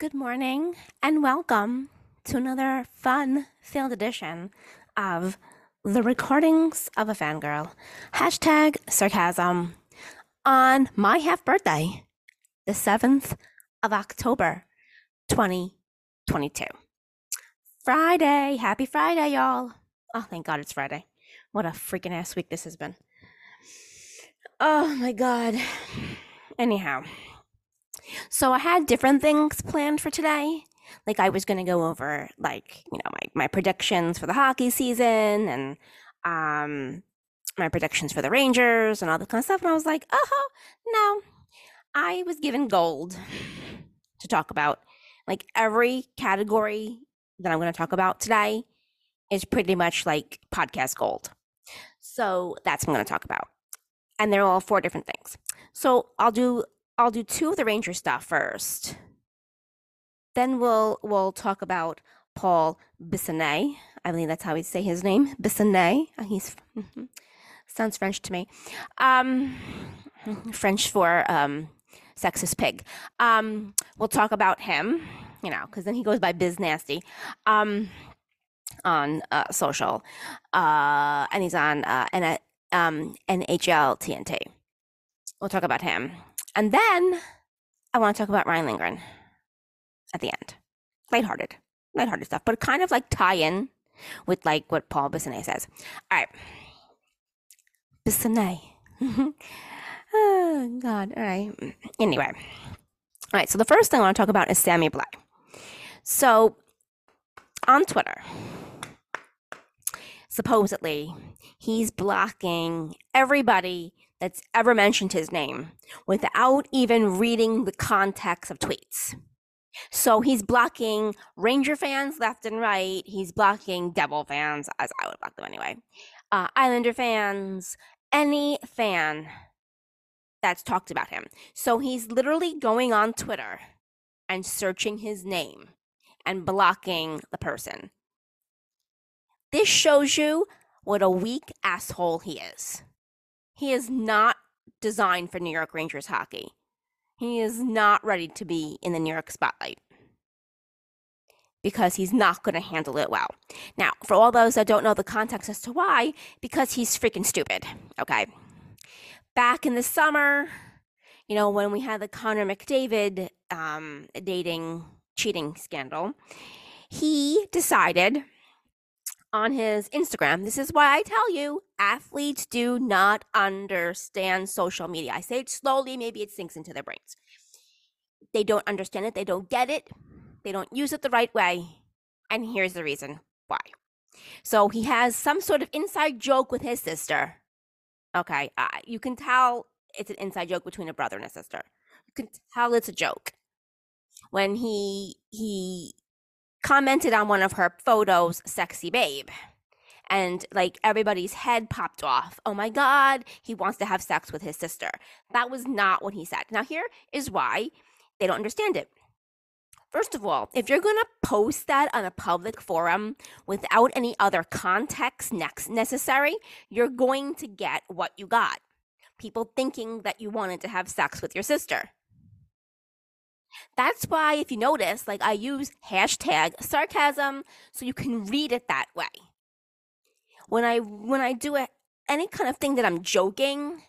Good morning and welcome to another fun field edition of the recordings of a fangirl. Hashtag sarcasm on my half birthday, the 7th of October, 2022. Friday. Happy Friday, y'all. Oh, thank God it's Friday. What a freaking ass week this has been. Oh my God. Anyhow, so I had different things planned for today. Like I was going to go over like, you know, my, my predictions for the hockey season and um my predictions for the Rangers and all that kind of stuff. And I was like, oh, no. I was given gold to talk about. Like every category that I'm going to talk about today is pretty much like podcast gold. So that's what I'm going to talk about. And they're all four different things. So I'll do I'll do two of the Ranger stuff first. Then we'll we'll talk about Paul Bissonnette. I believe that's how we say his name, Bissonnette. Uh, he's mm-hmm, sounds French to me. Um, French for um, sexist pig. Um, we'll talk about him, you know, because then he goes by Biz Nasty um, on uh, social, uh, and he's on uh, N- um, NHL TNT. We'll talk about him. And then I want to talk about Ryan Lindgren at the end. Lighthearted, lighthearted stuff, but kind of like tie in with like what Paul Bissonnette says. All right. Bissonnette. oh, God. All right. Anyway. All right. So the first thing I want to talk about is Sammy Blais. So on Twitter, supposedly, he's blocking everybody that's ever mentioned his name without even reading the context of tweets. So he's blocking Ranger fans left and right. He's blocking Devil fans, as I would block them anyway. Uh, Islander fans, any fan that's talked about him. So he's literally going on Twitter and searching his name and blocking the person. This shows you what a weak asshole he is. He is not designed for New York Rangers hockey. He is not ready to be in the New York spotlight because he's not going to handle it well. Now, for all those that don't know the context as to why, because he's freaking stupid. Okay. Back in the summer, you know, when we had the Connor McDavid um, dating cheating scandal, he decided on his Instagram. This is why I tell you athletes do not understand social media. I say it slowly, maybe it sinks into their brains. They don't understand it, they don't get it, they don't use it the right way. And here's the reason why. So he has some sort of inside joke with his sister. Okay, uh, you can tell it's an inside joke between a brother and a sister. You can tell it's a joke when he he commented on one of her photos, sexy babe. And like everybody's head popped off. Oh my God, he wants to have sex with his sister. That was not what he said. Now, here is why they don't understand it. First of all, if you're going to post that on a public forum without any other context next necessary, you're going to get what you got. People thinking that you wanted to have sex with your sister. That's why, if you notice, like I use hashtag sarcasm so you can read it that way. When I when I do it, any kind of thing that I'm joking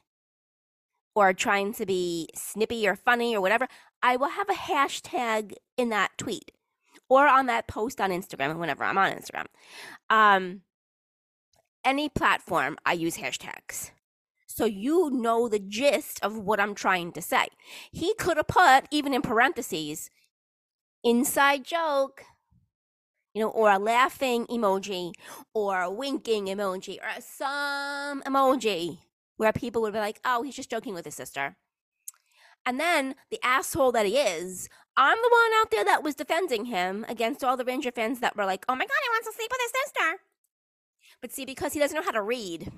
or trying to be snippy or funny or whatever, I will have a hashtag in that tweet or on that post on Instagram whenever I'm on Instagram. Um, any platform, I use hashtags so you know the gist of what I'm trying to say. He could have put, even in parentheses, inside joke, you know, or a laughing emoji, or a winking emoji, or a some emoji where people would be like, oh, he's just joking with his sister. And then the asshole that he is, I'm the one out there that was defending him against all the Ranger fans that were like, oh my God, he wants to sleep with his sister. But see, because he doesn't know how to read,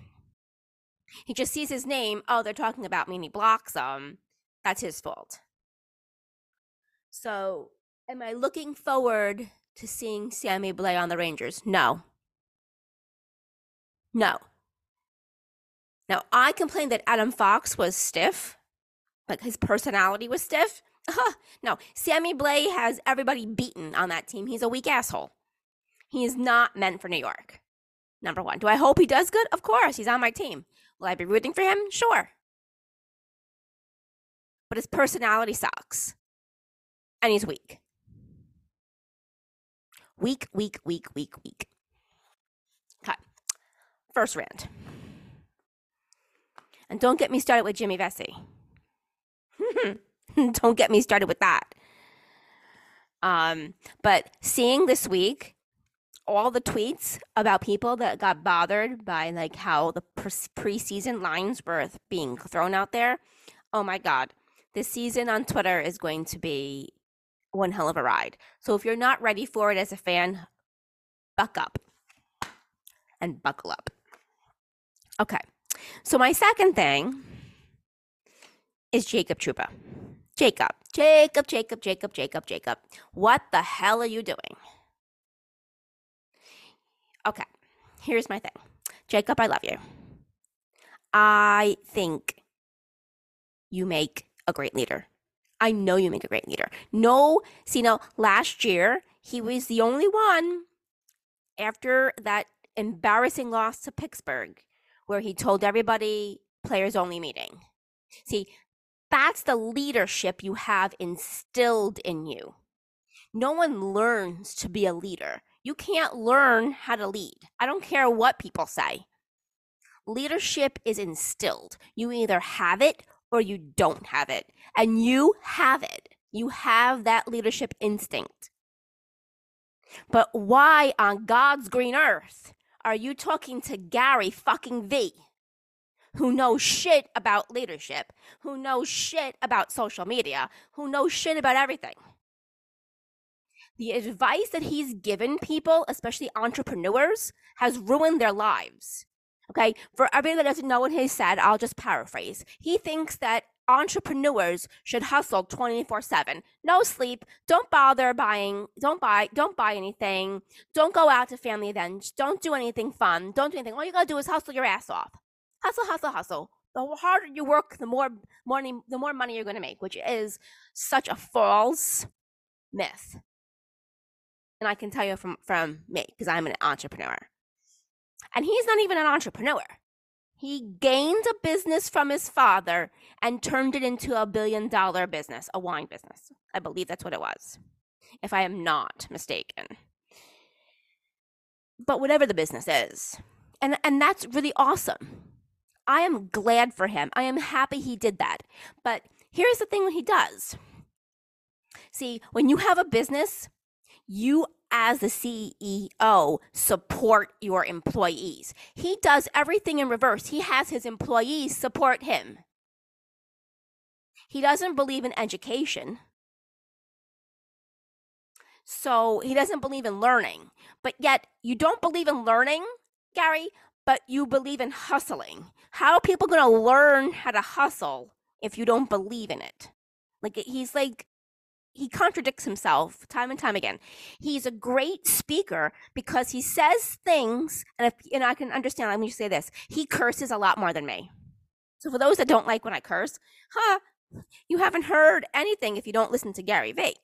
he just sees his name. Oh, they're talking about me and he blocks them. That's his fault. So, am I looking forward to seeing Sammy Blais on the Rangers? No. No. Now, I complained that Adam Fox was stiff, like his personality was stiff. no, Sammy Blais has everybody beaten on that team. He's a weak asshole. He is not meant for New York. Number one. Do I hope he does good? Of course. He's on my team. Will I be rooting for him? Sure. But his personality sucks. And he's weak. Weak, weak, weak, weak, weak. Okay. First rant. And don't get me started with Jimmy Vesey. don't get me started with that. Um, but seeing this week all the tweets about people that got bothered by like how the preseason lines were being thrown out there. Oh my god, this season on Twitter is going to be one hell of a ride. So if you're not ready for it as a fan, buck up and buckle up. Okay. So my second thing is Jacob Trouba. Jacob, Jacob, Jacob, Jacob, Jacob, Jacob. What the hell are you doing? Okay, here's my thing. Jacob, I love you. I think you make a great leader. I know you make a great leader. No, see, now last year, he mm. was the only one after that embarrassing loss to Pittsburgh where he told everybody players only meeting. See, that's the leadership you have instilled in you. No one learns to be a leader. You can't learn how to lead. I don't care what people say. Leadership is instilled. You either have it or you don't have it. And you have it. You have that leadership instinct. But why on God's green earth are you talking to Gary fucking Vee, who knows shit about leadership, who knows shit about social media, who knows shit about everything? The advice that he's given people, especially entrepreneurs, has ruined their lives. Okay, for everyone that doesn't know what he said, I'll just paraphrase. He thinks that entrepreneurs should hustle 24/7. No sleep, don't bother buying, don't buy, don't buy anything, don't go out to family events, don't do anything fun, don't do anything. All you got to do is hustle your ass off. Hustle, hustle, hustle. The harder you work, the more money the more money you're going to make, which is such a false myth and I can tell you from from me because I'm an entrepreneur. And he's not even an entrepreneur. He gained a business from his father and turned it into a billion dollar business, a wine business. I believe that's what it was, if I am not mistaken. But whatever the business is, and, and that's really awesome. I am glad for him. I am happy he did that. But here's the thing when he does. See, when you have a business, you as the CEO support your employees. He does everything in reverse. He has his employees support him. He doesn't believe in education. So he doesn't believe in learning. But yet, you don't believe in learning, Gary, but you believe in hustling. How are people going to learn how to hustle if you don't believe in it? Like, he's like he contradicts himself time and time again. He's a great speaker because he says things, and if and I can understand. Let me say this: he curses a lot more than me. So for those that don't like when I curse, huh? You haven't heard anything if you don't listen to Gary Vee.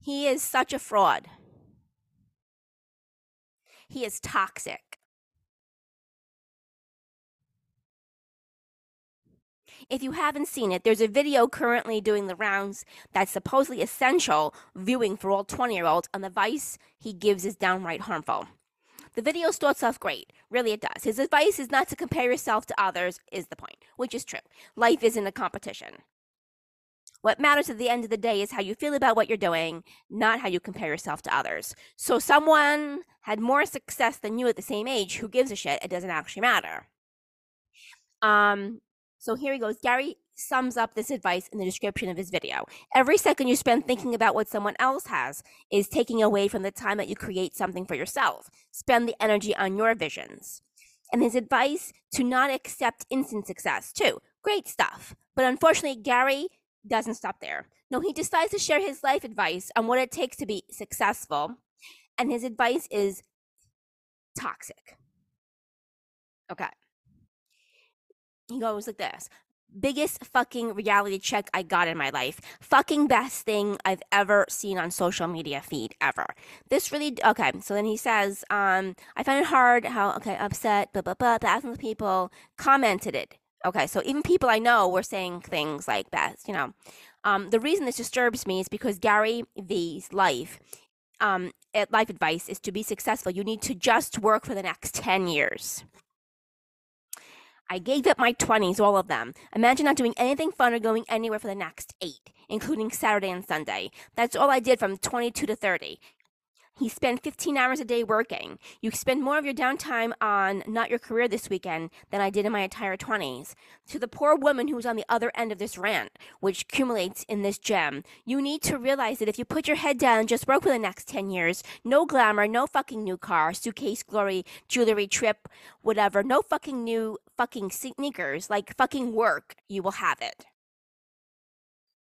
He is such a fraud. He is toxic. If you haven't seen it, there's a video currently doing the rounds that's supposedly essential viewing for all 20 year olds, and the advice he gives is downright harmful. The video starts off great. Really, it does. His advice is not to compare yourself to others, is the point, which is true. Life isn't a competition. What matters at the end of the day is how you feel about what you're doing, not how you compare yourself to others. So, someone had more success than you at the same age, who gives a shit? It doesn't actually matter. Um, so here he goes. Gary sums up this advice in the description of his video. Every second you spend thinking about what someone else has is taking away from the time that you create something for yourself. Spend the energy on your visions. And his advice to not accept instant success, too. Great stuff. But unfortunately, Gary doesn't stop there. No, he decides to share his life advice on what it takes to be successful. And his advice is toxic. Okay he goes like this biggest fucking reality check I got in my life. Fucking best thing I've ever seen on social media feed ever. This really okay. So then he says, um, I find it hard how okay upset, blah blah blah. Thousands of people commented it. Okay, so even people I know were saying things like that. You know, um, the reason this disturbs me is because Gary Vee's life. Um, life advice is to be successful. You need to just work for the next 10 years. I gave up my 20s, all of them. Imagine not doing anything fun or going anywhere for the next eight, including Saturday and Sunday. That's all I did from 22 to 30. He spent 15 hours a day working. You spend more of your downtime on not your career this weekend than I did in my entire 20s. To the poor woman who's on the other end of this rant, which accumulates in this gem, you need to realize that if you put your head down and just work for the next 10 years, no glamour, no fucking new car, suitcase glory, jewelry trip, whatever, no fucking new fucking sneakers, like fucking work, you will have it.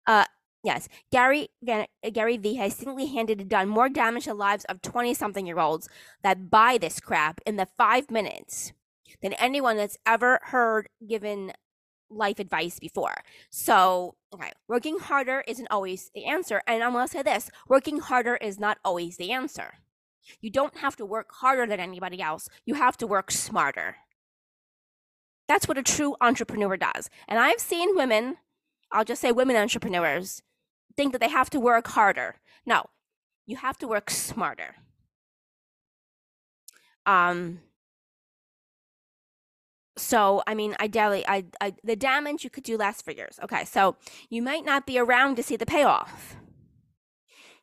Uh, Yes, Gary uh, Gary Vee has single-handedly done more damage to the lives of 20-something-year-olds that buy this crap in the five minutes than anyone that's ever heard given life advice before. So, okay, working harder isn't always the answer. And I'm to say this working harder is not always the answer. You don't have to work harder than anybody else, you have to work smarter. That's what a true entrepreneur does. And I've seen women, I'll just say women entrepreneurs, think that they have to work harder. No, you have to work smarter. Um, so I mean, ideally, I, I the damage you could do last for years. Okay, so you might not be around to see the payoff.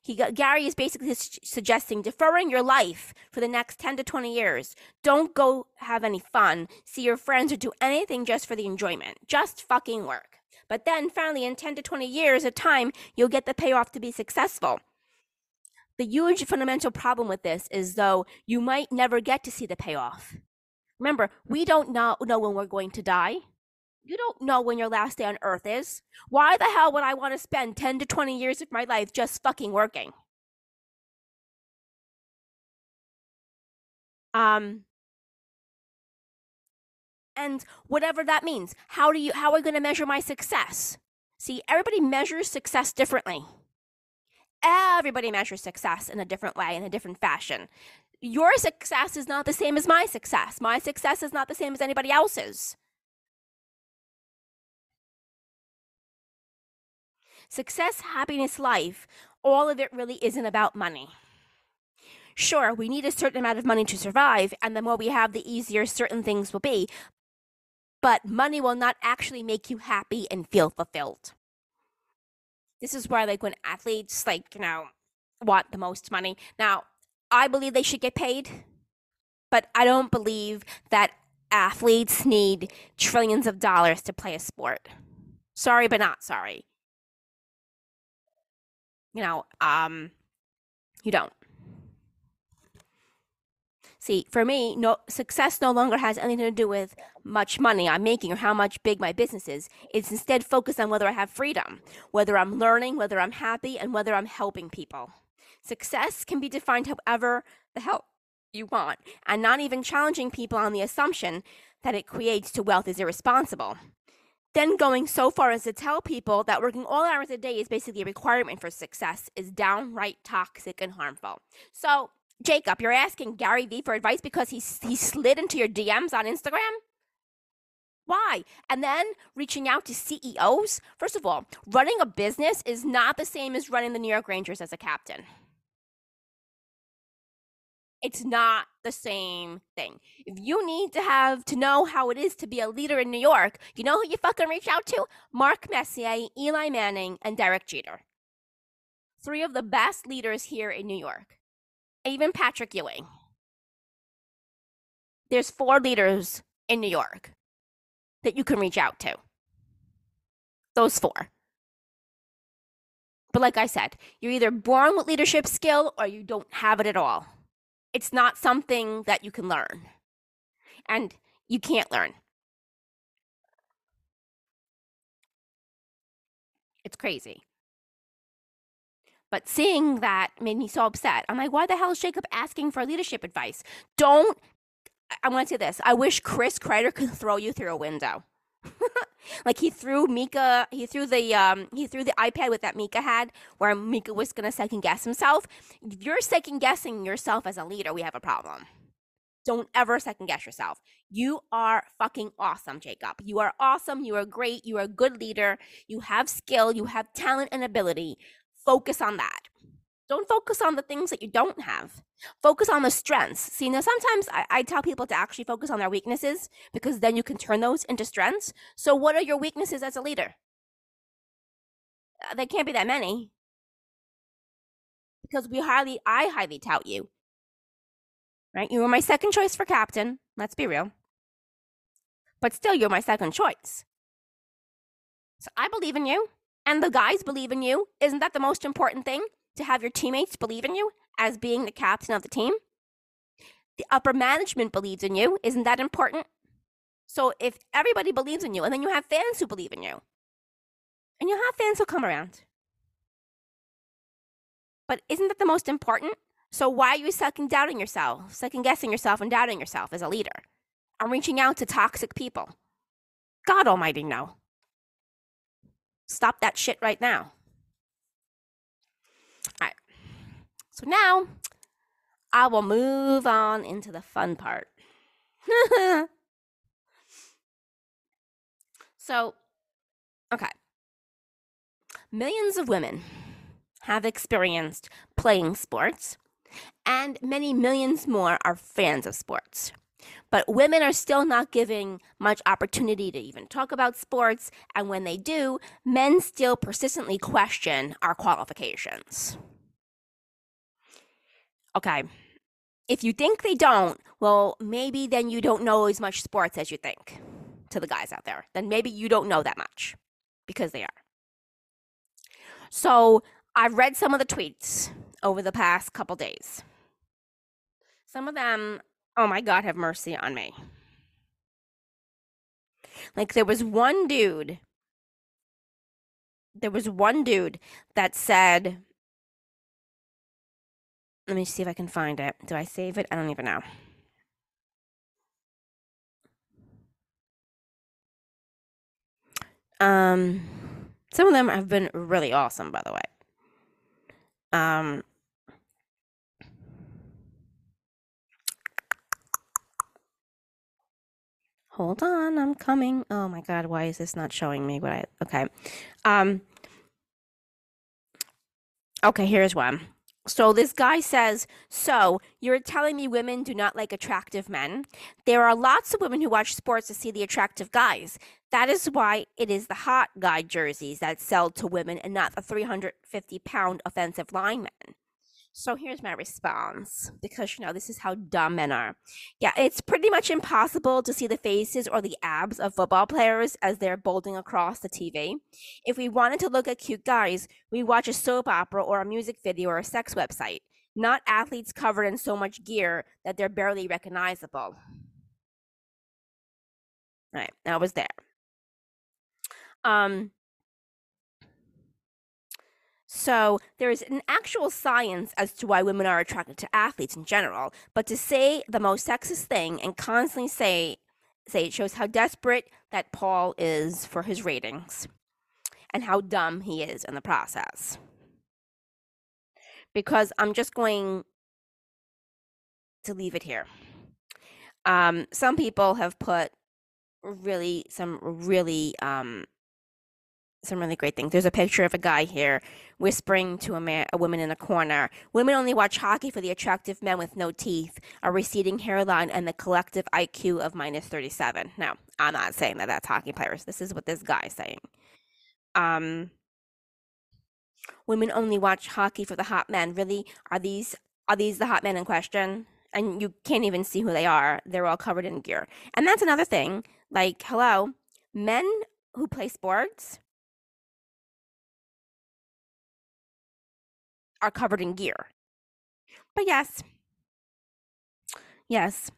He got, Gary is basically suggesting deferring your life for the next 10 to 20 years. Don't go have any fun, see your friends, or do anything just for the enjoyment. Just fucking work. But then finally, in 10 to 20 years of time, you'll get the payoff to be successful. The huge fundamental problem with this is, though, you might never get to see the payoff. Remember, we don't know, know when we're going to die. You don't know when your last day on earth is. Why the hell would I want to spend 10 to 20 years of my life just fucking working? Um, and whatever that means. How do you how are we going to measure my success? See, everybody measures success differently. Everybody measures success in a different way, in a different fashion. Your success is not the same as my success. My success is not the same as anybody else's. Success, happiness, life, all of it really isn't about money. Sure, we need a certain amount of money to survive, and the more we have, the easier certain things will be but money will not actually make you happy and feel fulfilled. This is why, like, when athletes, like, you know, want the most money. Now, I believe they should get paid, but I don't believe that athletes need trillions of dollars to play a sport. Sorry, but not sorry. You know, um, you don't. See, for me, no success no longer has anything to do with much money I'm making or how much big my business is. It's instead focused on whether I have freedom, whether I'm learning, whether I'm happy, and whether I'm helping people. Success can be defined however the hell you want, and not even challenging people on the assumption that it creates to wealth is irresponsible. Then going so far as to tell people that working all hours a day is basically a requirement for success is downright toxic and harmful. So Jacob, you're asking Gary Vee for advice because he, he slid into your DMs on Instagram? Why? And then reaching out to CEOs? First of all, running a business is not the same as running the New York Rangers as a captain. It's not the same thing. If you need to have to know how it is to be a leader in New York, you know who you fucking reach out to? Mark Messier, Eli Manning, and Derek Jeter. Three of the best leaders here in New York even Patrick Ewing. There's four leaders in New York that you can reach out to. Those four. But like I said, you're either born with leadership skill or you don't have it at all. It's not something that you can learn. And you can't learn. It's crazy. But seeing that made me so upset. I'm like, why the hell is Jacob asking for leadership advice? Don't. I want to say this. I wish Chris Kreider could throw you through a window. like he threw Mika, he threw the um, he threw the iPad with that Mika had, where Mika was gonna second guess himself. If you're second guessing yourself as a leader, we have a problem. Don't ever second guess yourself. You are fucking awesome, Jacob. You are awesome. You are great. You are a good leader. You have skill. You have talent and ability. Focus on that. Don't focus on the things that you don't have. Focus on the strengths. See, now sometimes I, I, tell people to actually focus on their weaknesses because then you can turn those into strengths. So, what are your weaknesses as a leader? Uh, there can't be that many because we highly, I highly tout you. Right? You were my second choice for captain. Let's be real. But still, you're my second choice. So, I believe in you, and the guys believe in you. Isn't that the most important thing? to have your teammates believe in you as being the captain of the team. The upper management believes in you. Isn't that important? So if everybody believes in you, and then you have fans who believe in you, and you have fans who come around. But isn't that the most important? So why are you second doubting yourself, second guessing yourself, and doubting yourself as a leader? I'm reaching out to toxic people. God Almighty, no. Stop that shit right now. All right. So now I will move on into the fun part. so, okay. Millions of women have experienced playing sports, and many millions more are fans of sports. But women are still not giving much opportunity to even talk about sports, and when they do, men still persistently question our qualifications. Okay. If you think they don't, well, maybe then you don't know as much sports as you think to the guys out there. Then maybe you don't know that much because they are. So I've read some of the tweets over the past couple days. Some of them, oh my God, have mercy on me. Like there was one dude, there was one dude that said, let me see if I can find it. Do I save it? I don't even know. Um, some of them have been really awesome, by the way. Um, hold on, I'm coming. Oh my god, why is this not showing me what I? Okay, um, okay, here's one. So this guy says, So you're telling me women do not like attractive men? There are lots of women who watch sports to see the attractive guys. That is why it is the hot guy jerseys that sell to women and not the 350 pound offensive linemen. So here's my response because you know this is how dumb men are. Yeah, it's pretty much impossible to see the faces or the abs of football players as they're bolting across the TV. If we wanted to look at cute guys, we watch a soap opera or a music video or a sex website, not athletes covered in so much gear that they're barely recognizable. All right, that was there. Um, so there is an actual science as to why women are attracted to athletes in general, but to say the most sexist thing and constantly say say it shows how desperate that Paul is for his ratings and how dumb he is in the process. Because I'm just going to leave it here. Um, some people have put really some really um, some really great things. There's a picture of a guy here whispering to a man, a woman in a corner. Women only watch hockey for the attractive men with no teeth, a receding hairline, and the collective IQ of minus 37. Now, I'm not saying that that's hockey players. This is what this guy is saying. Um, women only watch hockey for the hot men. Really, are these are these the hot men in question? And you can't even see who they are. They're all covered in gear. And that's another thing. Like, hello, men who play sports are covered in gear. But yes, yes,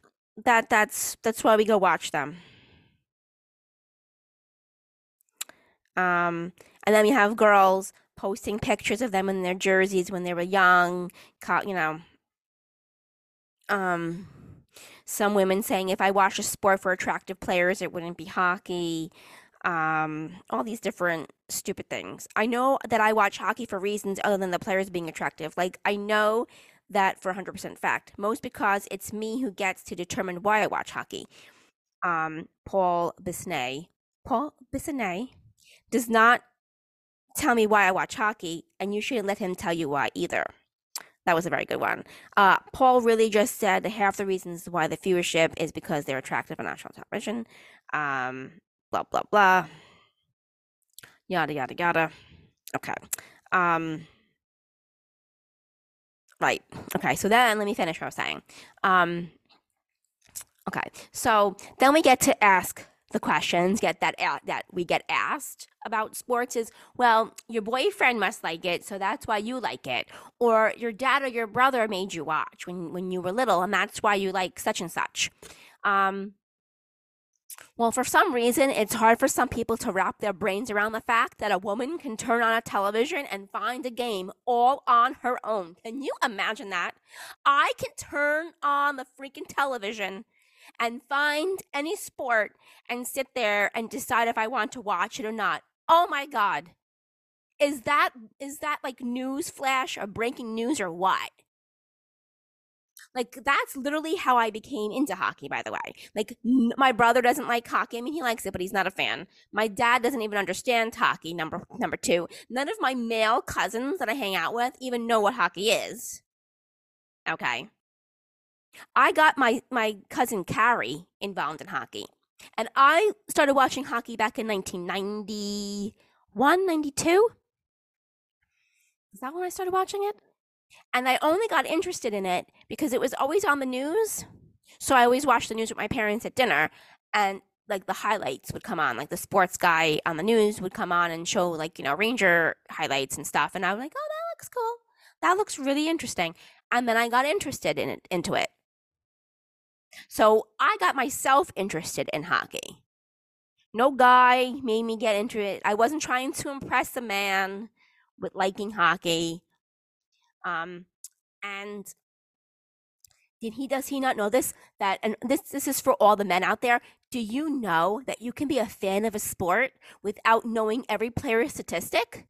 that that's that's why we go watch them. Um, and then we have girls posting pictures of them in their jerseys when they were young, you know. Um, some women saying if I watch a sport for attractive players, it wouldn't be hockey. Um, all these different stupid things. I know that I watch hockey for reasons other than the players being attractive. Like, I know that for 100% fact, most because it's me who gets to determine why I watch hockey. Um, Paul Bissonnette, Paul Bissonnette does not tell me why I watch hockey, and you shouldn't let him tell you why either. That was a very good one. Uh, Paul really just said half the reasons why the viewership is because they're attractive on national television. Um, blah blah blah. Yada yada yada. Okay. Um, right. Okay. So then let me finish what I was saying. Um, okay. So then we get to ask the questions get that that we get asked about sports is well your boyfriend must like it so that's why you like it or your dad or your brother made you watch when when you were little and that's why you like such and such um, well, for some reason, it's hard for some people to wrap their brains around the fact that a woman can turn on a television and find a game all on her own. Can you imagine that? I can turn on the freaking television and find any sport and sit there and decide if I want to watch it or not. Oh my god. Is that is that like news flash or breaking news or what? Like that's literally how I became into hockey by the way. Like n- my brother doesn't like hockey. I mean he likes it but he's not a fan. My dad doesn't even understand hockey number number 2. None of my male cousins that I hang out with even know what hockey is. Okay. I got my my cousin Carrie involved in hockey. And I started watching hockey back in 1991, 92. Is that when I started watching it? And I only got interested in it because it was always on the news. So I always watched the news with my parents at dinner and like the highlights would come on, like the sports guy on the news would come on and show like, you know, Ranger highlights and stuff. And I was like, oh, that looks cool. That looks really interesting. And then I got interested in it, into it. So I got myself interested in hockey. No guy made me get into it. I wasn't trying to impress a man with liking hockey. Um, and did he does he not know this that and this this is for all the men out there do you know that you can be a fan of a sport without knowing every player's statistic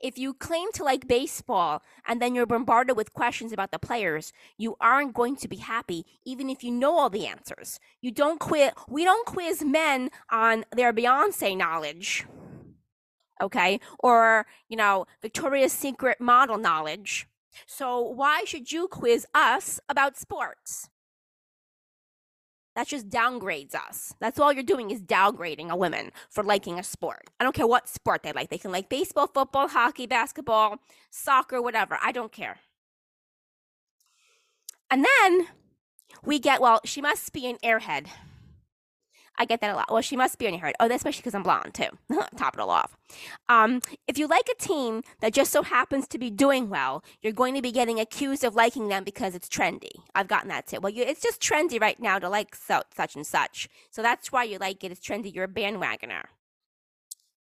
if you claim to like baseball and then you're bombarded with questions about the players, you aren't going to be happy even if you know all the answers. You don't quit we don't quiz men on their Beyonce knowledge. Okay? Or, you know, Victoria's Secret model knowledge. So why should you quiz us about sports? That just downgrades us. That's all you're doing is downgrading a woman for liking a sport. I don't care what sport they like. They can like baseball, football, hockey, basketball, soccer, whatever. I don't care. And then we get, well, she must be an airhead. I get that a lot. Well, she must be heart. Oh, especially because I'm blonde too. Top it all off. Um, if you like a team that just so happens to be doing well, you're going to be getting accused of liking them because it's trendy. I've gotten that too. Well, you, it's just trendy right now to like so, such and such. So that's why you like it. It's trendy. You're a bandwagoner.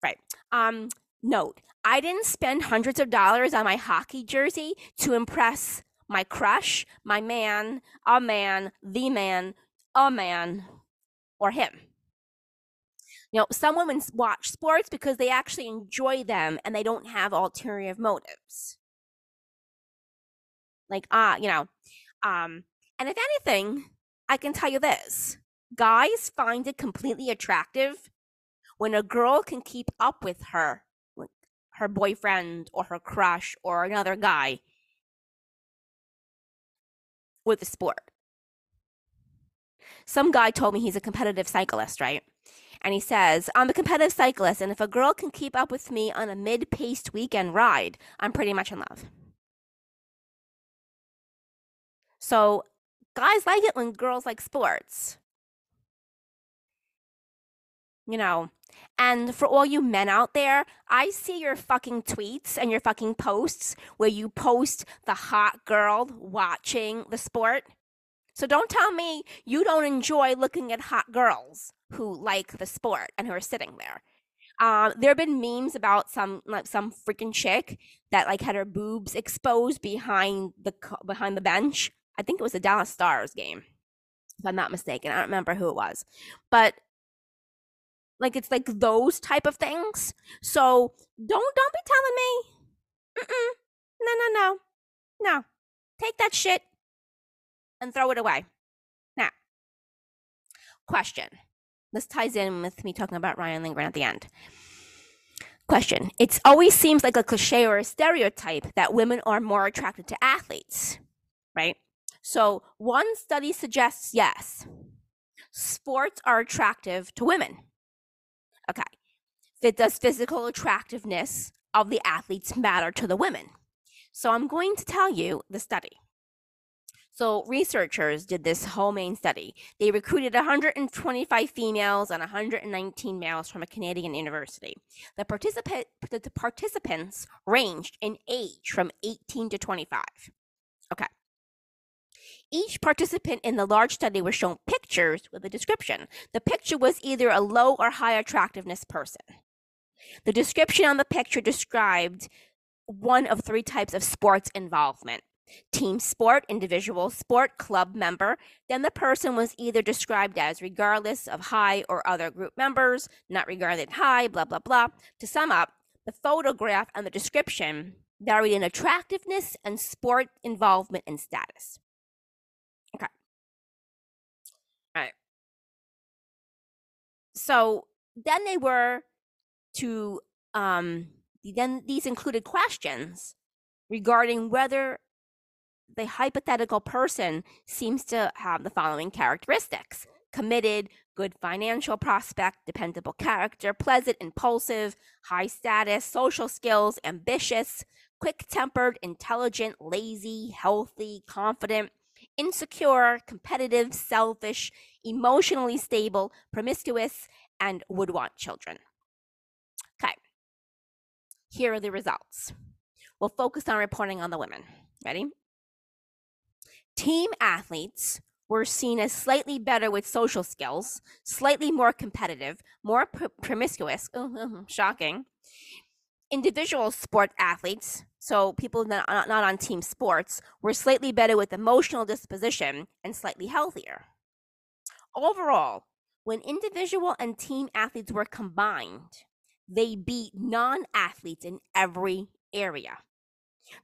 Right. Um, note, I didn't spend hundreds of dollars on my hockey jersey to impress my crush, my man, a man, the man, a man, or him. You know, some women watch sports because they actually enjoy them and they don't have ulterior motives. Like, ah, uh, you know, um, and if anything, I can tell you this guys find it completely attractive when a girl can keep up with her, her boyfriend or her crush or another guy with a sport. Some guy told me he's a competitive cyclist, right? And he says, I'm a competitive cyclist, and if a girl can keep up with me on a mid paced weekend ride, I'm pretty much in love. So, guys like it when girls like sports. You know, and for all you men out there, I see your fucking tweets and your fucking posts where you post the hot girl watching the sport. So don't tell me you don't enjoy looking at hot girls who like the sport and who are sitting there. Um, there have been memes about some like some freaking chick that like had her boobs exposed behind the behind the bench. I think it was the Dallas Stars game. if I'm not mistaken. I don't remember who it was, but like it's like those type of things. So don't don't be telling me, Mm-mm. no no no no, take that shit and throw it away. Now, question. This ties in with me talking about Ryan Lindgren at the end. Question. It always seems like a cliche or a stereotype that women are more attracted to athletes, right? So, one study suggests yes, sports are attractive to women. Okay. Fit does physical attractiveness of the athletes matter to the women? So, I'm going to tell you the study. So researchers did this whole main study. They recruited 125 females and 119 males from a Canadian university. The, the participants ranged in age from 18 to 25. Okay. Each participant in the large study was shown pictures with a description. The picture was either a low or high attractiveness person. The description on the picture described one of three types of sports involvement team sport, individual sport, club member, then the person was either described as regardless of high or other group members, not regarded high, blah, blah, blah. To sum up, the photograph and the description varied in attractiveness and sport involvement and status. Okay. All right. So then they were to, um, then these included questions regarding whether the hypothetical person seems to have the following characteristics committed, good financial prospect, dependable character, pleasant, impulsive, high status, social skills, ambitious, quick tempered, intelligent, lazy, healthy, confident, insecure, competitive, selfish, emotionally stable, promiscuous, and would want children. Okay, here are the results. We'll focus on reporting on the women. Ready? Team athletes were seen as slightly better with social skills, slightly more competitive, more pr- promiscuous, shocking. Individual sport athletes, so people not, not on team sports, were slightly better with emotional disposition and slightly healthier. Overall, when individual and team athletes were combined, they beat non athletes in every area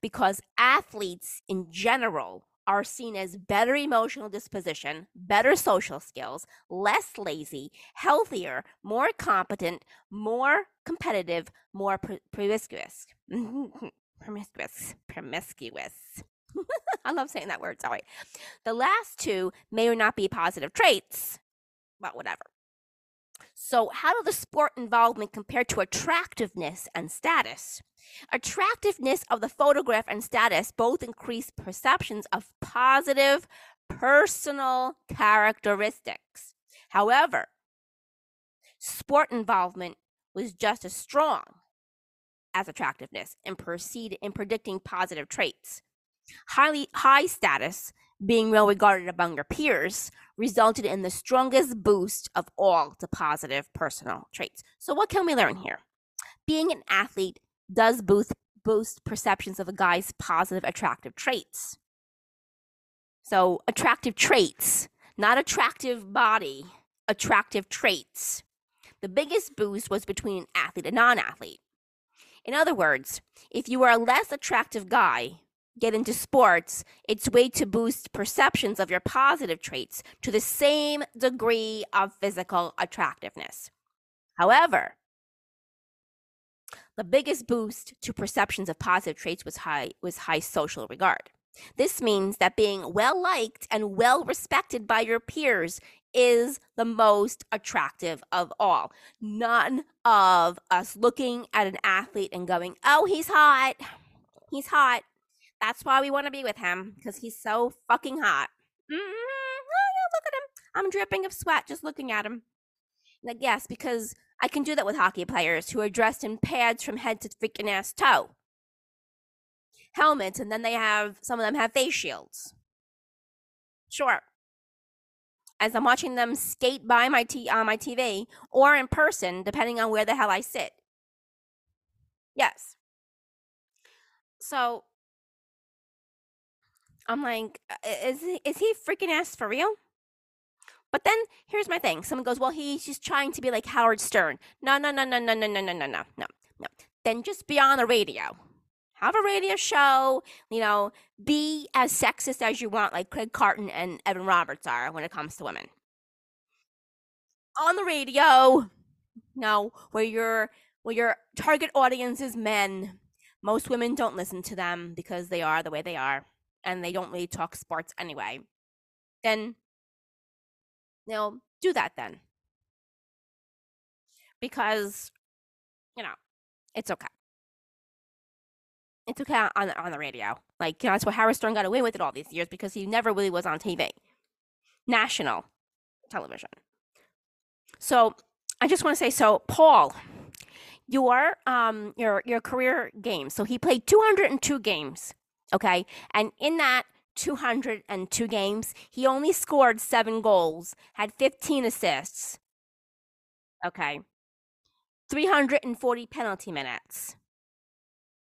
because athletes in general are seen as better emotional disposition, better social skills, less lazy, healthier, more competent, more competitive, more pr- promiscuous. promiscuous. Promiscuous. I love saying that word, sorry. The last two may or not be positive traits, but whatever. So, how do the sport involvement compare to attractiveness and status? Attractiveness of the photograph and status both increase perceptions of positive personal characteristics. However, sport involvement was just as strong as attractiveness in, proceed, in predicting positive traits. Highly high status being well regarded among your peers resulted in the strongest boost of all to positive personal traits. So, what can we learn here? Being an athlete does boost boost perceptions of a guy's positive attractive traits. So, attractive traits, not attractive body, attractive traits. The biggest boost was between an athlete and non athlete. In other words, if you are a less attractive guy, get into sports, it's way to boost perceptions of your positive traits to the same degree of physical attractiveness. However, the biggest boost to perceptions of positive traits was high was high social regard. This means that being well liked and well respected by your peers is the most attractive of all. None of us looking at an athlete and going, "Oh, he's hot. He's hot. That's why we want to be with him because he's so fucking hot. Mm-hmm. Oh, yeah, look at him. I'm dripping of sweat just looking at him. Like, yes, because I can do that with hockey players who are dressed in pads from head to freaking ass toe. Helmets, and then they have, some of them have face shields. Sure. As I'm watching them skate by my t- on my TV or in person, depending on where the hell I sit. Yes. So I'm like, is is he freaking ass for real? But then here's my thing. Someone goes, well, he's just trying to be like Howard Stern. No, no, no, no, no, no, no, no, no, no, no, no. Then just be on the radio. Have a radio show, you know, be as sexist as you want, like Craig Carton and Evan Roberts are when it comes to women. On the radio, no, where your where your target audience is men. Most women don't listen to them because they are the way they are and they don't really talk sports anyway. Then you know, do that then. Because, you know, it's okay. It's okay on on the radio. Like you know, that's why Howard Stern got away with it all these years because he never really was on TV, national television. So I just want to say, so Paul, your um your your career games. So he played 202 games, okay, and in that 202 games. He only scored seven goals, had 15 assists. Okay. 340 penalty minutes.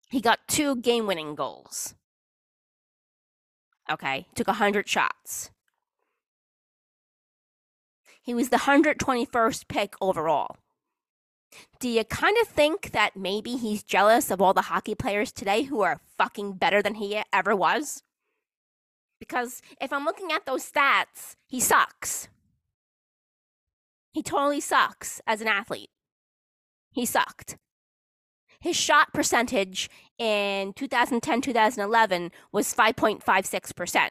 He got two game winning goals. Okay. Took 100 shots. He was the 121st pick overall. Do you kind of think that maybe he's jealous of all the hockey players today who are fucking better than he ever was? Because if I'm looking at those stats, he sucks. He totally sucks as an athlete. He sucked. His shot percentage in 2010 2011 was 5.56%.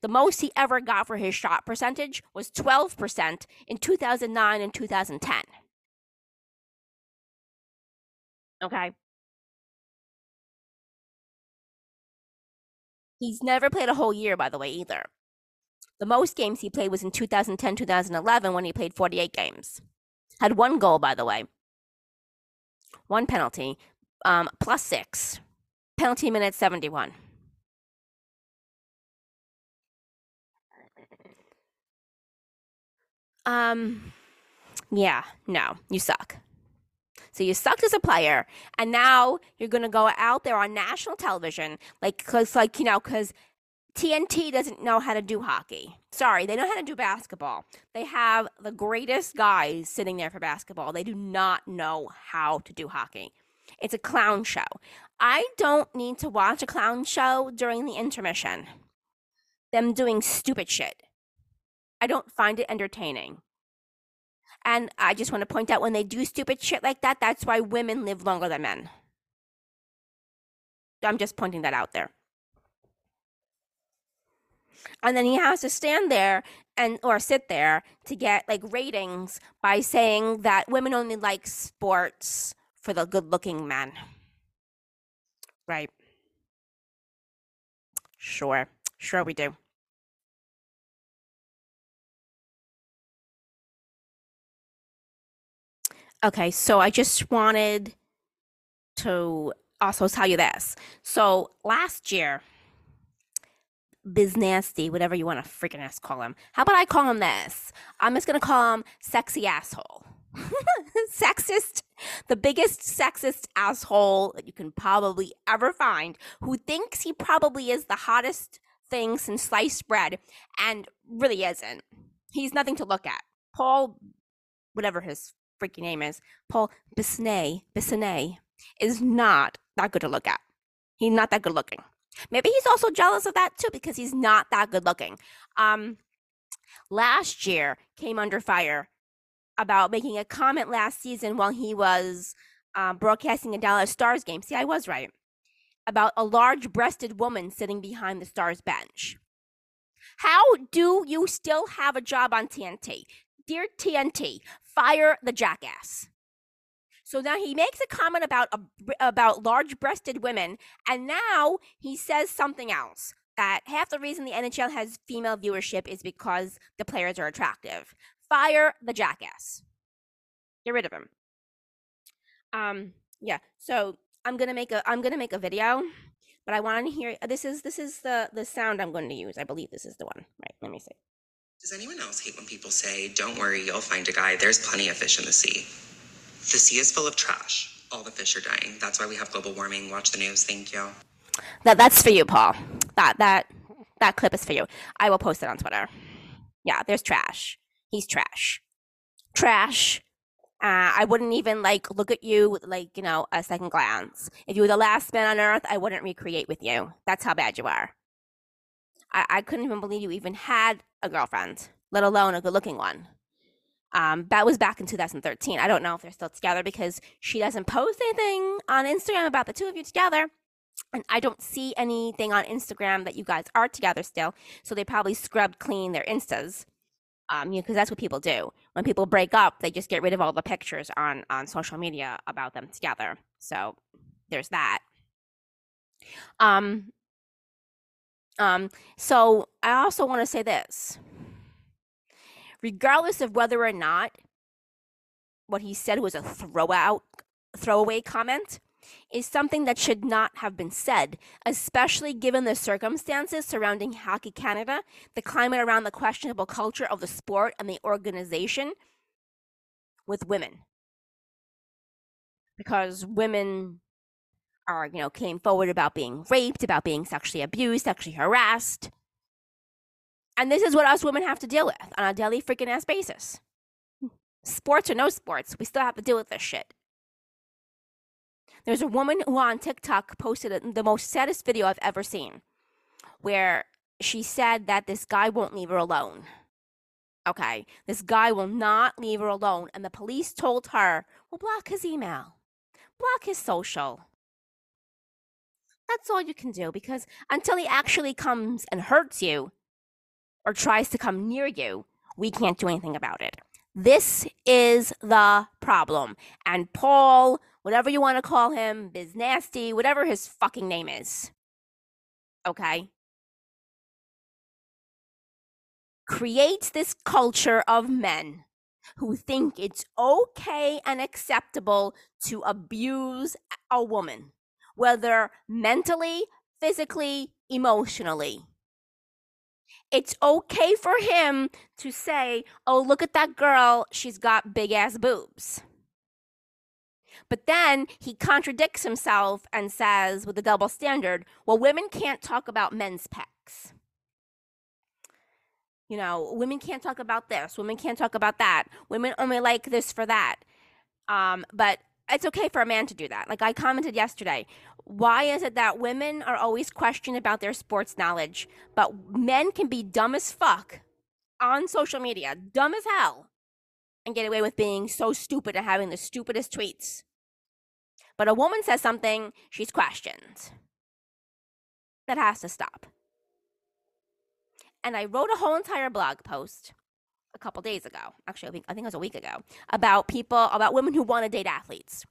The most he ever got for his shot percentage was 12% in 2009 and 2010. Okay. He's never played a whole year, by the way, either. The most games he played was in 2010 2011 when he played 48 games. Had one goal, by the way, one penalty, um, plus six. Penalty minutes 71. Um, yeah, no, you suck. So you sucked as a player, and now you're going to go out there on national television, like, cause, like you know, because TNT doesn't know how to do hockey. Sorry, they know how to do basketball. They have the greatest guys sitting there for basketball. They do not know how to do hockey. It's a clown show. I don't need to watch a clown show during the intermission. Them doing stupid shit. I don't find it entertaining. And I just want to point out when they do stupid shit like that, that's why women live longer than men. I'm just pointing that out there. And then he has to stand there and or sit there to get like ratings by saying that women only like sports for the good-looking men. Right. Sure. Sure we do. Okay, so I just wanted to also tell you this. So last year, Biz Nasty, whatever you want to freaking ass call him. How about I call him this? I'm just gonna call him sexy asshole. sexist, the biggest sexist asshole that you can probably ever find, who thinks he probably is the hottest thing since sliced bread, and really isn't. He's nothing to look at. Paul, whatever his freaking name is, Paul Bissonnette, Bissonnette, is not that good to look at. He's not that good looking. Maybe he's also jealous of that too because he's not that good looking. Um, last year came under fire about making a comment last season while he was um, broadcasting a Dallas Stars game. See, I was right about a large-breasted woman sitting behind the Stars bench. How do you still have a job on TNT? Dear TNT, fire the jackass. So now he makes a comment about a, about large-breasted women, and now he says something else that half the reason the NHL has female viewership is because the players are attractive. Fire the jackass. Get rid of him. Um, yeah. So I'm gonna make a I'm gonna make a video, but I want to hear this is this is the the sound I'm going to use. I believe this is the one. Right. Let me see. Does anyone else hate when people say, Don't worry, you'll find a guy? There's plenty of fish in the sea. The sea is full of trash. All the fish are dying. That's why we have global warming. Watch the news. Thank you. That that's for you, Paul. That that that clip is for you. I will post it on Twitter. Yeah, there's trash. he's trash. Trash. Uh, I wouldn't even like look at you with like, you know, a second glance. If you were the last man on earth, I wouldn't recreate with you. That's how bad you are. I, I couldn't even believe you even had a girlfriend, let alone a good looking one. Um, that was back in 2013. I don't know if they're still together because she doesn't post anything on Instagram about the two of you together. And I don't see anything on Instagram that you guys are together still. So they probably scrubbed clean their Instas. Um, you know, because that's what people do. When people break up, they just get rid of all the pictures on on social media about them together. So there's that. Um, um, so I also want to say this. Regardless of whether or not what he said was a throw out throwaway comment, is something that should not have been said, especially given the circumstances surrounding Hockey Canada, the climate around the questionable culture of the sport and the organization with women. Because women are, you know, came forward about being raped, about being sexually abused, sexually harassed. And this is what us women have to deal with on a daily freaking ass basis. Sports or no sports, we still have to deal with this shit. There's a woman who on TikTok posted the most saddest video I've ever seen, where she said that this guy won't leave her alone. Okay, this guy will not leave her alone, and the police told her, well, block his email, block his social. That's all you can do because until he actually comes and hurts you or tries to come near you, we can't do anything about it. This is the problem. And Paul whatever you want to call him, Biz Nasty, whatever his fucking name is. Okay? Creates this culture of men who think it's okay and acceptable to abuse a woman, whether mentally, physically, emotionally. It's okay for him to say, oh, look at that girl, she's got big ass boobs. But then he contradicts himself and says, with a double standard, well, women can't talk about men's pecs. You know, women can't talk about this. Women can't talk about that. Women only like this for that. Um, but it's okay for a man to do that. Like I commented yesterday, why is it that women are always questioned about their sports knowledge, but men can be dumb as fuck on social media, dumb as hell, and get away with being so stupid and having the stupidest tweets? But a woman says something, she's questioned. That has to stop. And I wrote a whole entire blog post a couple days ago. Actually, I think, I think it was a week ago about people, about women who want to date athletes.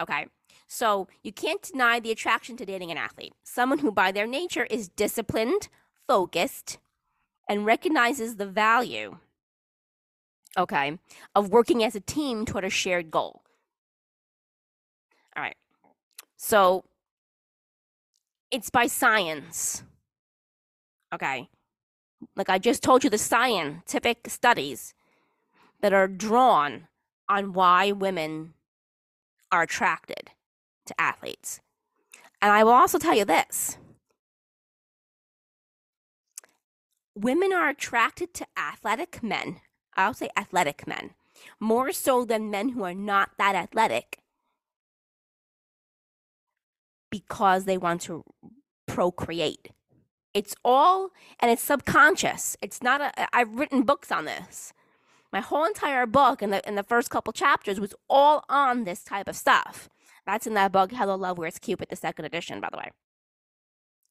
Okay. So you can't deny the attraction to dating an athlete. Someone who, by their nature, is disciplined, focused, and recognizes the value, okay, of working as a team toward a shared goal. All right. So it's by science. Okay. Like I just told you, the scientific studies that are drawn on why women are attracted to athletes. And I will also tell you this women are attracted to athletic men. I'll say athletic men more so than men who are not that athletic because they want to procreate. It's all, and it's subconscious. It's not a, I've written books on this. My whole entire book in the, in the first couple chapters was all on this type of stuff. That's in that book, Hello Love, where Where's Cupid, the second edition, by the way.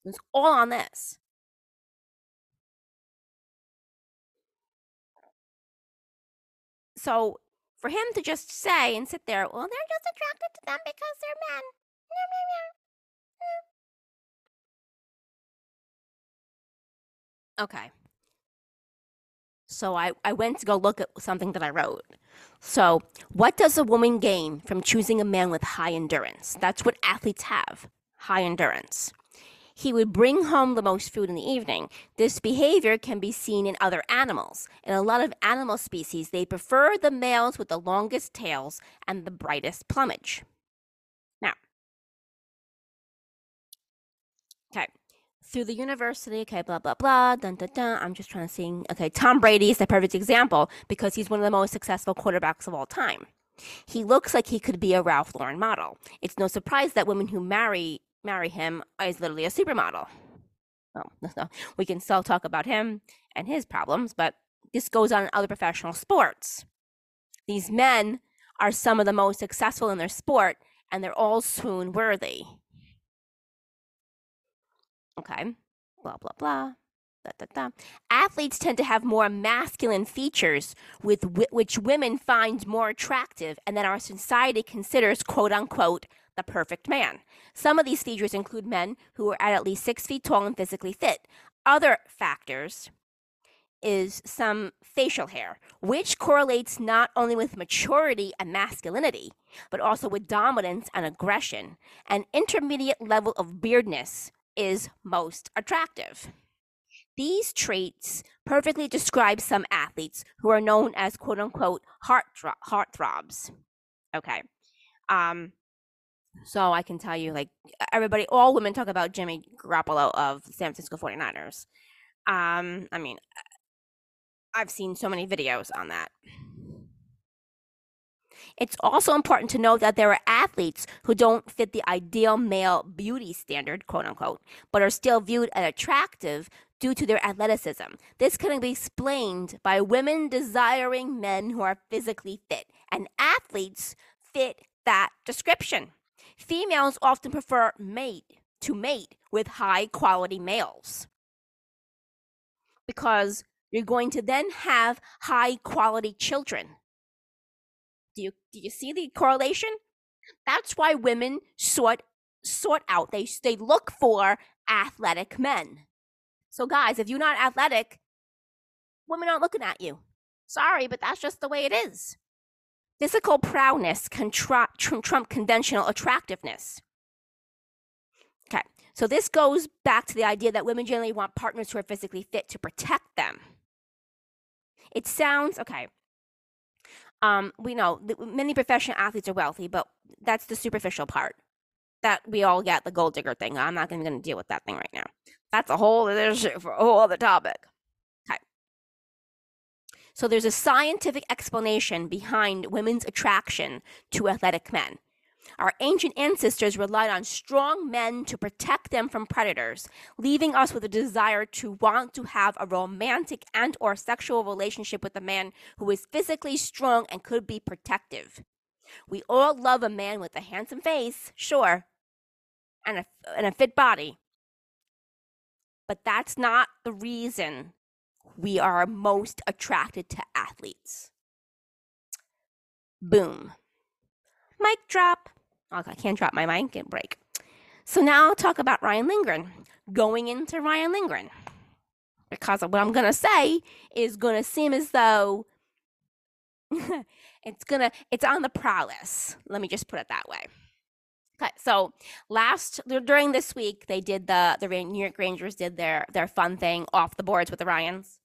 It's all on this. So for him to just say and sit there, well, they're just attracted to them because they're men. Okay. So I, I went to go look at something that I wrote. So, what does a woman gain from choosing a man with high endurance? That's what athletes have high endurance. He would bring home the most food in the evening. This behavior can be seen in other animals. In a lot of animal species, they prefer the males with the longest tails and the brightest plumage. Now, okay, through the university. Okay, blah blah blah. Dun dun dun. I'm just trying to sing. Okay, Tom Brady is the perfect example because he's one of the most successful quarterbacks of all time. He looks like he could be a Ralph Lauren model. It's no surprise that women who marry marry him is literally a supermodel. Well, no, we can still talk about him and his problems, but this goes on in other professional sports. These men are some of the most successful in their sport, and they're all swoon worthy. Okay, blah, blah, blah. Da, da, da. Athletes tend to have more masculine features with w- which women find more attractive and that our society considers quote unquote the perfect man. Some of these features include men who are at at least six feet tall and physically fit. Other factors is some facial hair, which correlates not only with maturity and masculinity, but also with dominance and aggression. An intermediate level of beardness is most attractive. These traits perfectly describe some athletes who are known as quote unquote heart heartthrobs. Okay. Um, so I can tell you, like, everybody, all women talk about Jimmy Garoppolo of San Francisco 49ers. Um, I mean, I've seen so many videos on that. It's also important to note that there are athletes who don't fit the ideal male beauty standard, quote unquote, but are still viewed as attractive due to their athleticism. This can be explained by women desiring men who are physically fit, and athletes fit that description. Females often prefer mate to mate with high quality males because you're going to then have high quality children. Do you do you see the correlation? That's why women sort sort out they they look for athletic men. So guys, if you're not athletic, women aren't looking at you. Sorry, but that's just the way it is. Physical prowess can trump, trump conventional attractiveness. Okay, so this goes back to the idea that women generally want partners who are physically fit to protect them. It sounds okay. Um, we know many professional athletes are wealthy, but that's the superficial part. That we all get the gold digger thing. I'm not going to deal with that thing right now. That's a whole other shit for a whole other topic. Okay. So there's a scientific explanation behind women's attraction to athletic men. Our ancient ancestors relied on strong men to protect them from predators, leaving us with a desire to want to have a romantic and or sexual relationship with a man who is physically strong and could be protective. We all love a man with a handsome face, sure, and a, and a fit body. But that's not the reason we are most attracted to athletes. Boom. Mic drop. I can't drop my mic and break. So now I'll talk about Ryan Lindgren. Going into Ryan Lindgren. Because what I'm to say is to seem as though it's to it's on the prowess. Let me just put it that way. Okay, so last during this week they did the the New York Rangers did their their fun thing off the boards with the Ryans,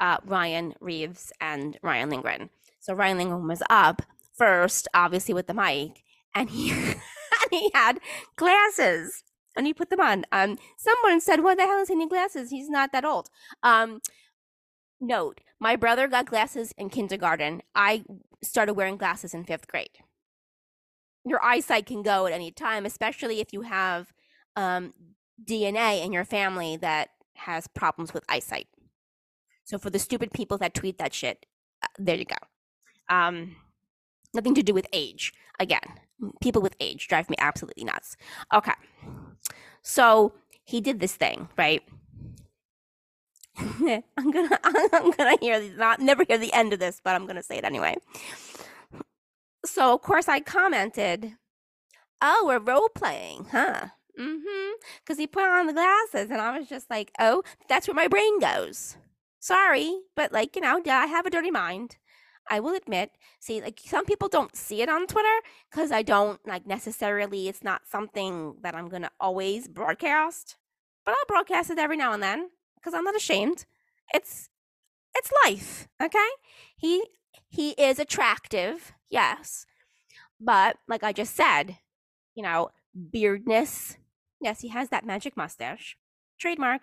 uh, Ryan Reaves and Ryan Lindgren. So Ryan Lindgren was up first, obviously with the mic, and he and he had glasses and he put them on. Um, someone said, "What the hell is he need glasses? He's not that old." Um, note: My brother got glasses in kindergarten. I started wearing glasses in fifth grade. Your eyesight can go at any time, especially if you have um, DNA in your family that has problems with eyesight. So for the stupid people that tweet that shit, uh, there you go. Um, nothing to do with age. Again, people with age drive me absolutely nuts. Okay. So he did this thing, right? I'm gonna I'm gonna hear not never hear the end of this, but I'm gonna say it anyway. So of course I commented, "Oh, we're role playing, huh?" Mm-hmm. Because he put on the glasses, and I was just like, "Oh, that's where my brain goes." Sorry, but like you know, yeah, I have a dirty mind. I will admit, see, like some people don't see it on Twitter because I don't like necessarily, it's not something that I'm going to always broadcast, but I'll broadcast it every now and then because I'm not ashamed. It's, it's life. Okay. He, he is attractive. Yes. But like I just said, you know, beardness. Yes, he has that magic mustache. trademark.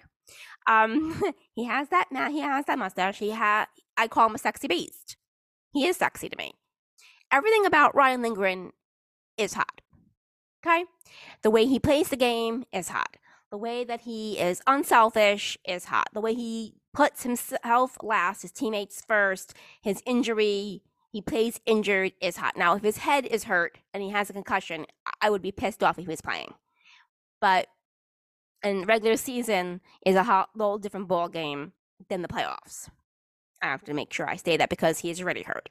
Um, he has that he has that mustache. He ha I call him a sexy beast. He is sexy to me. Everything about Ryan Lindgren is hot. Okay? The way he plays the game is hot. The way that he is unselfish is hot. The way he puts himself last, his teammates first, his injury, he plays injured is hot. Now, if his head is hurt and he has a concussion, I would be pissed off if he was playing. But and regular season is a whole different ball game than the playoffs. I have to make sure I say that because he's already hurt.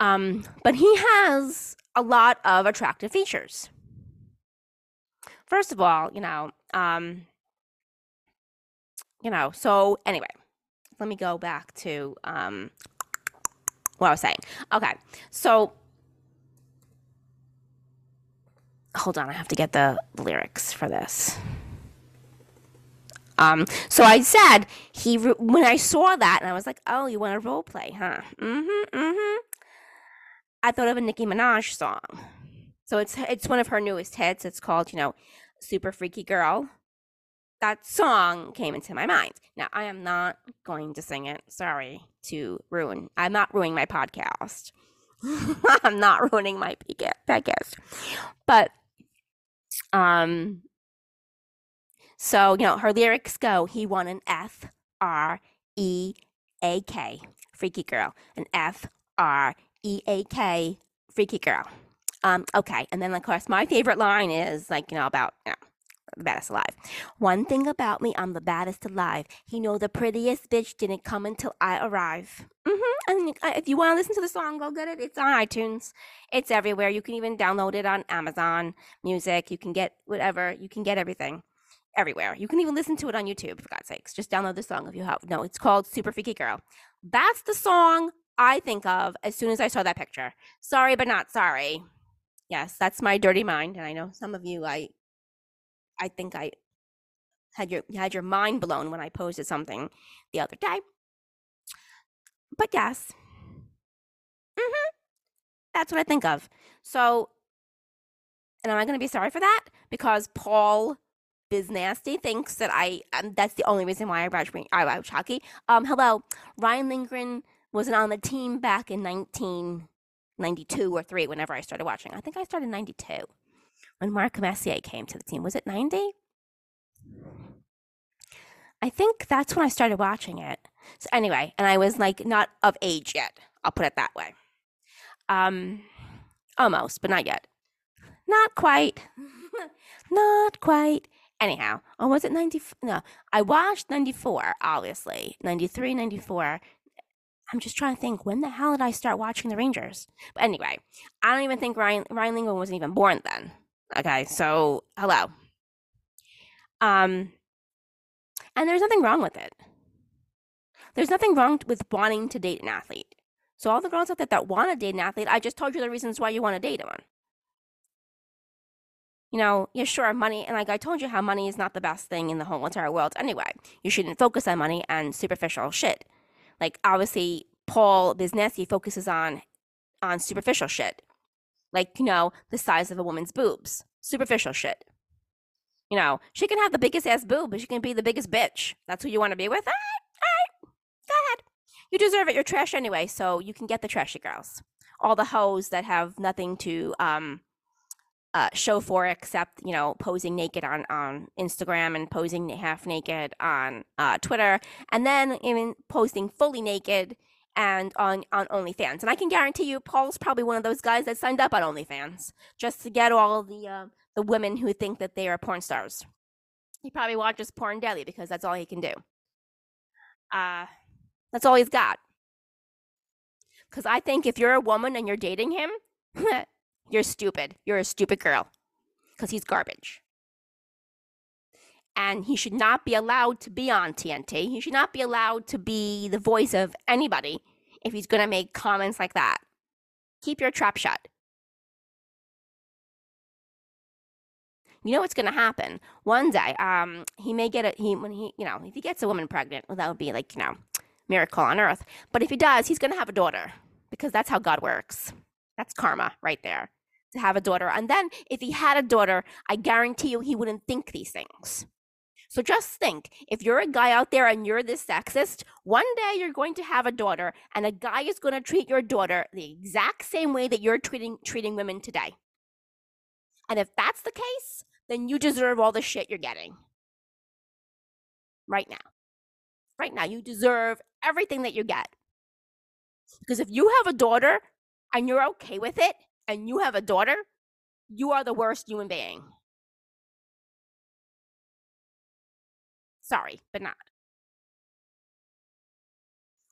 Um, but he has a lot of attractive features. First of all, you know, um, you know, so anyway, let me go back to um, what I was saying. Okay, so hold on, I have to get the lyrics for this. Um, so I said he when I saw that, and I was like, "Oh, you want to role play, huh?" Mm-hmm. Mm-hmm. I thought of a Nicki Minaj song. So it's it's one of her newest hits. It's called, you know, Super Freaky Girl. That song came into my mind. Now I am not going to sing it. Sorry to ruin. I'm not ruining my podcast. I'm not ruining my podcast. But um so, you know, her lyrics go, he won an F R E A K, freaky girl. An F R E A K, freaky girl. Um, okay. And then, of course, my favorite line is like, you know, about, you know, the baddest alive. One thing about me, I'm the baddest alive. He know the prettiest bitch didn't come until I arrive. Mm-hmm. And if you want to listen to the song, go get it. It's on iTunes. It's everywhere. You can even download it on Amazon Music. You can get whatever. You can get everything everywhere. You can even listen to it on YouTube, for God's sakes. Just download the song if you have. No, it's called Super Freaky Girl. That's the song I think of as soon as I saw that picture. Sorry, but not sorry. Yes, that's my dirty mind, and I know some of you. I, I think I had your had your mind blown when I posted something the other day. But yes, mm-hmm. that's what I think of. So, and am I going to be sorry for that? Because Paul Biz Nasty thinks that I um, that's the only reason why I watch I watch hockey. Um, hello, Ryan Lindgren wasn't on the team back in 1992 or three. Whenever I started watching, I think I started 92 when Mark Messier came to the team. Was it 90? I think that's when I started watching it. So anyway, and I was like not of age yet. I'll put it that way. Um, almost, but not yet. Not quite. not quite. Anyhow, or was it 90? No, I watched 94, obviously. 93, 94. I'm just trying to think, when the hell did I start watching the Rangers? But anyway, I don't even think Ryan, Ryan wasn't even born then. Okay, so hello. Um, and there's nothing wrong with it. There's nothing wrong with wanting to date an athlete. So all the girls out there that want to date an athlete, I just told you the reasons why you want to date one you know, yeah, sure, money, and like I told you how money is not the best thing in the whole entire world anyway. You shouldn't focus on money and superficial shit. Like, obviously, Paul Biz Nasty focuses on on superficial shit. Like, you know, the size of a woman's boobs. Superficial shit. You know, she can have the biggest ass boob, but she can be the biggest bitch. That's who you want to be with? All right, all right, go ahead. You deserve it. You're trash anyway, so you can get the trashy girls. All the hoes that have nothing to um uh, show for except you know posing naked on on Instagram and posing half naked on uh, Twitter, and then even posting fully naked and on on OnlyFans. And I can guarantee you, Paul's probably one of those guys that signed up on OnlyFans just to get all the uh, the women who think that they are porn stars. He probably watches Porn Daily because that's all he can do. Uh, that's all he's got. Because I think if you're a woman and you're dating him, You're stupid. You're a stupid girl. Because he's garbage. And he should not be allowed to be on TNT. He should not be allowed to be the voice of anybody if he's going to make comments like that. Keep your trap shut. you know what's going to happen one day um he may get a he when he you know if he gets a woman pregnant well that would be like you know miracle on earth but if he does he's going to have a daughter because that's how god works that's karma right there to have a daughter. And then if he had a daughter, I guarantee you he wouldn't think these things. So just think if you're a guy out there and you're this sexist, one day you're going to have a daughter and a guy is going to treat your daughter the exact same way that you're treating treating women today. And if that's the case, then you deserve all the shit you're getting. Right now. Right now, you deserve everything that you get. Because if you have a daughter and you're okay with it, and you have a daughter, you are the worst human being. Sorry, but not.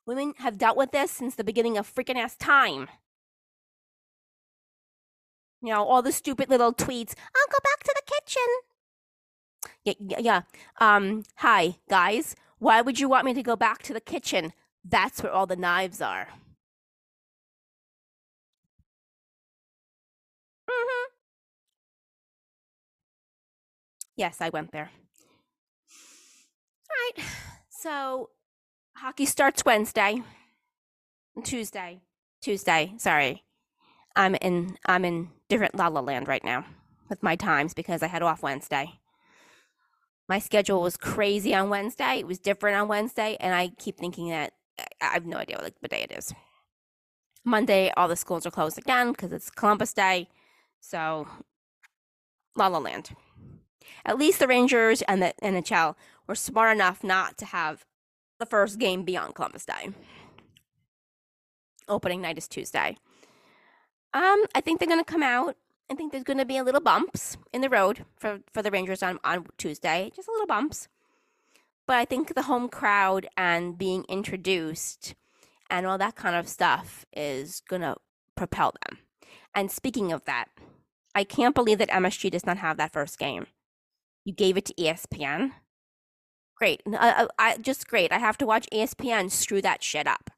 Women have dealt with this since the beginning of freaking ass time. You know, all the stupid little tweets. I'll go back to the kitchen. Yeah, yeah, yeah. Um, hi, guys. Why would you want me to go back to the kitchen? That's where all the knives are. Yes, I went there. All right. So hockey starts Wednesday. Tuesday. Tuesday. Sorry. I'm in I'm in different La La Land right now with my times because I had off Wednesday. My schedule was crazy on Wednesday. It was different on Wednesday, and I keep thinking that I have no idea what, what day it is. Monday, all the schools are closed again because it's Columbus Day. So, La La Land. At least the Rangers and the NHL were smart enough not to have the first game be on Columbus Day. Opening night is Tuesday. Um, I think they're going to come out. I think there's going to be a little bumps in the road for, for the Rangers on, on Tuesday, just a little bumps. But I think the home crowd and being introduced and all that kind of stuff is going to propel them. And speaking of that, I can't believe that MSG does not have that first game. You gave it to ESPN. Great. Uh, uh, I, just great. I have to watch ESPN screw that shit up.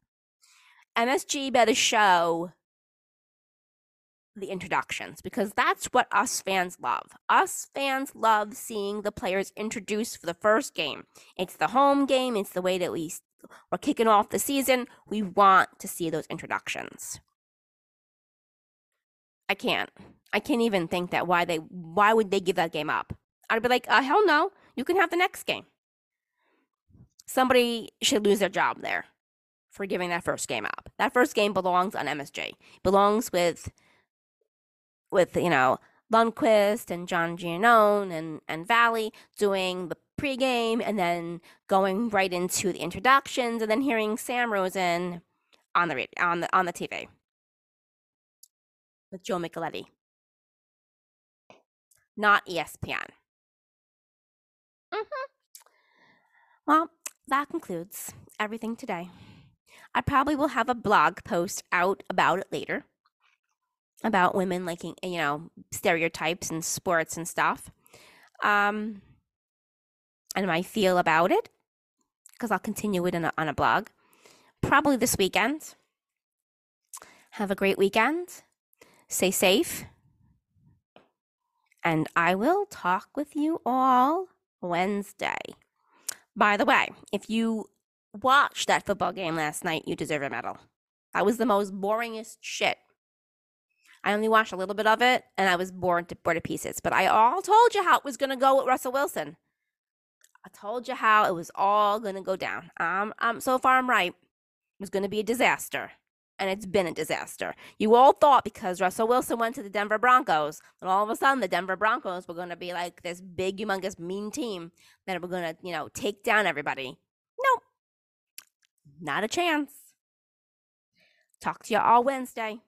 MSG better show the introductions because that's what us fans love. Us fans love seeing the players introduced for the first game. It's the home game, it's the way that we we're kicking off the season. We want to see those introductions. I can't. I can't even think that why they why would they give that game up? I'd be like, uh, hell no, you can have the next game. Somebody should lose their job there for giving that first game up. That first game belongs on MSG. Belongs with with you know Lundqvist and John Giannone and and Valley doing the pregame and then going right into the introductions and then hearing Sam Rosen on the on the on the TV with Joe Micheletti, not ESPN. Mm-hmm. Well, that concludes everything today. I probably will have a blog post out about it later about women liking, you know, stereotypes and sports and stuff. Um, and my feel about it because I'll continue it a, on a blog probably this weekend. Have a great weekend. Stay safe. And I will talk with you all Wednesday. By the way, if you watched that football game last night, you deserve a medal. That was the most boringest shit. I only watched a little bit of it and I was bored to, bored to pieces. But I all told you how it was going to go with Russell Wilson. I told you how it was all going to go down. Um, um, so far I'm right. It was going to be a disaster and it's been a disaster. You all thought because Russell Wilson went to the Denver Broncos, and all of a sudden the Denver Broncos were going to be like this big, humongous, mean team that were going to, you know, take down everybody. Nope. Not a chance. Talk to you all Wednesday.